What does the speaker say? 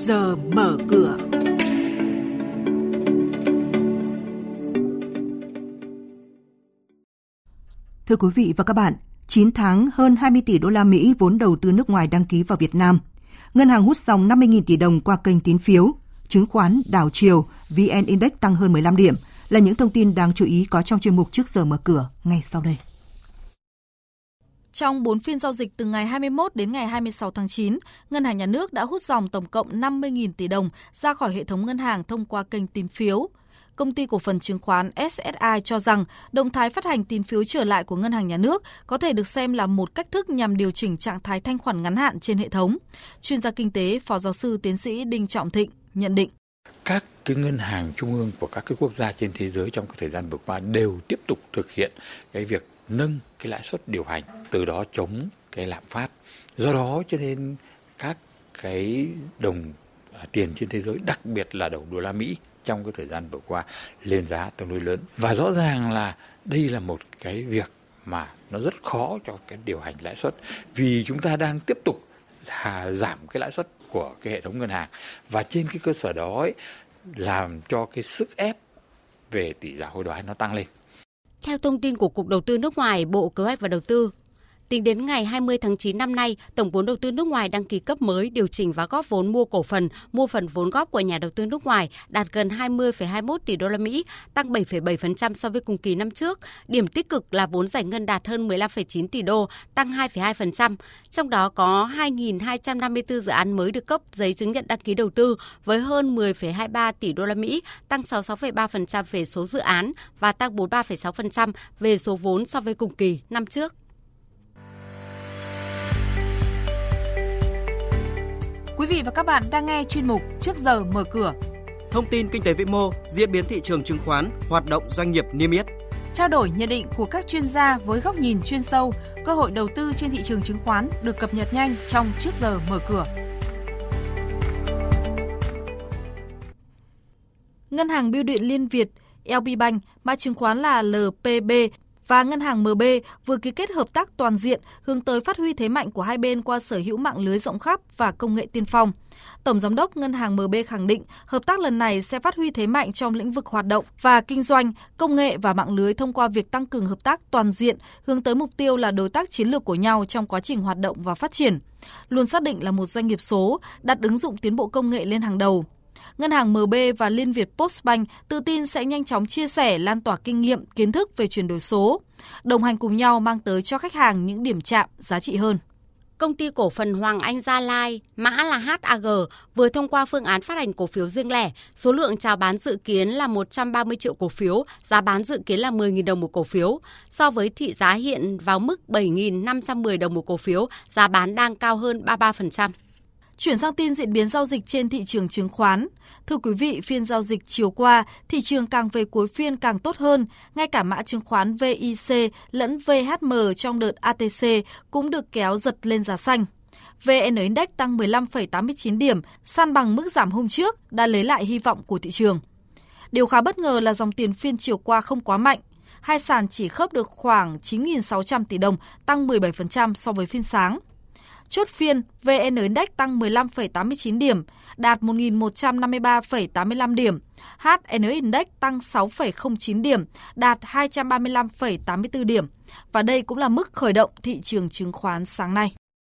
giờ mở cửa. Thưa quý vị và các bạn, 9 tháng hơn 20 tỷ đô la Mỹ vốn đầu tư nước ngoài đăng ký vào Việt Nam. Ngân hàng hút dòng 50.000 tỷ đồng qua kênh tín phiếu, chứng khoán đảo chiều, VN Index tăng hơn 15 điểm là những thông tin đáng chú ý có trong chuyên mục trước giờ mở cửa ngay sau đây. Trong 4 phiên giao dịch từ ngày 21 đến ngày 26 tháng 9, Ngân hàng Nhà nước đã hút dòng tổng cộng 50.000 tỷ đồng ra khỏi hệ thống ngân hàng thông qua kênh tín phiếu. Công ty cổ phần chứng khoán SSI cho rằng động thái phát hành tín phiếu trở lại của Ngân hàng Nhà nước có thể được xem là một cách thức nhằm điều chỉnh trạng thái thanh khoản ngắn hạn trên hệ thống. Chuyên gia kinh tế, Phó giáo sư tiến sĩ Đinh Trọng Thịnh nhận định các cái ngân hàng trung ương của các cái quốc gia trên thế giới trong cái thời gian vừa qua đều tiếp tục thực hiện cái việc nâng cái lãi suất điều hành từ đó chống cái lạm phát. Do đó cho nên các cái đồng à, tiền trên thế giới đặc biệt là đồng đô la Mỹ trong cái thời gian vừa qua lên giá tương đối lớn. Và rõ ràng là đây là một cái việc mà nó rất khó cho cái điều hành lãi suất vì chúng ta đang tiếp tục giảm cái lãi suất của cái hệ thống ngân hàng. Và trên cái cơ sở đó ấy, làm cho cái sức ép về tỷ giá hối đoái nó tăng lên. Theo thông tin của Cục Đầu tư nước ngoài, Bộ Kế hoạch và Đầu tư, Tính đến ngày 20 tháng 9 năm nay, tổng vốn đầu tư nước ngoài đăng ký cấp mới điều chỉnh và góp vốn mua cổ phần, mua phần vốn góp của nhà đầu tư nước ngoài đạt gần 20,21 tỷ đô la Mỹ, tăng 7,7% so với cùng kỳ năm trước. Điểm tích cực là vốn giải ngân đạt hơn 15,9 tỷ đô, tăng 2,2%. Trong đó có 2.254 dự án mới được cấp giấy chứng nhận đăng ký đầu tư với hơn 10,23 tỷ đô la Mỹ, tăng 66,3% về số dự án và tăng 43,6% về số vốn so với cùng kỳ năm trước. Vị và các bạn đang nghe chuyên mục Trước giờ mở cửa. Thông tin kinh tế vĩ mô, diễn biến thị trường chứng khoán, hoạt động doanh nghiệp niêm yết. Trao đổi nhận định của các chuyên gia với góc nhìn chuyên sâu, cơ hội đầu tư trên thị trường chứng khoán được cập nhật nhanh trong Trước giờ mở cửa. Ngân hàng Bưu điện Liên Việt LB Bank, mã chứng khoán là LPB và Ngân hàng MB vừa ký kết hợp tác toàn diện hướng tới phát huy thế mạnh của hai bên qua sở hữu mạng lưới rộng khắp và công nghệ tiên phong. Tổng giám đốc Ngân hàng MB khẳng định hợp tác lần này sẽ phát huy thế mạnh trong lĩnh vực hoạt động và kinh doanh, công nghệ và mạng lưới thông qua việc tăng cường hợp tác toàn diện hướng tới mục tiêu là đối tác chiến lược của nhau trong quá trình hoạt động và phát triển. Luôn xác định là một doanh nghiệp số, đặt ứng dụng tiến bộ công nghệ lên hàng đầu. Ngân hàng MB và Liên Việt Postbank tự tin sẽ nhanh chóng chia sẻ, lan tỏa kinh nghiệm, kiến thức về chuyển đổi số, đồng hành cùng nhau mang tới cho khách hàng những điểm chạm giá trị hơn. Công ty cổ phần Hoàng Anh Gia Lai, mã là HAG, vừa thông qua phương án phát hành cổ phiếu riêng lẻ. Số lượng chào bán dự kiến là 130 triệu cổ phiếu, giá bán dự kiến là 10.000 đồng một cổ phiếu. So với thị giá hiện vào mức 7.510 đồng một cổ phiếu, giá bán đang cao hơn 33%. Chuyển sang tin diễn biến giao dịch trên thị trường chứng khoán. Thưa quý vị, phiên giao dịch chiều qua, thị trường càng về cuối phiên càng tốt hơn. Ngay cả mã chứng khoán VIC lẫn VHM trong đợt ATC cũng được kéo giật lên giá xanh. VN Index tăng 15,89 điểm, san bằng mức giảm hôm trước, đã lấy lại hy vọng của thị trường. Điều khá bất ngờ là dòng tiền phiên chiều qua không quá mạnh. Hai sàn chỉ khớp được khoảng 9.600 tỷ đồng, tăng 17% so với phiên sáng. Chốt phiên, VN Index tăng 15,89 điểm, đạt 1.153,85 điểm. HN Index tăng 6,09 điểm, đạt 235,84 điểm. Và đây cũng là mức khởi động thị trường chứng khoán sáng nay.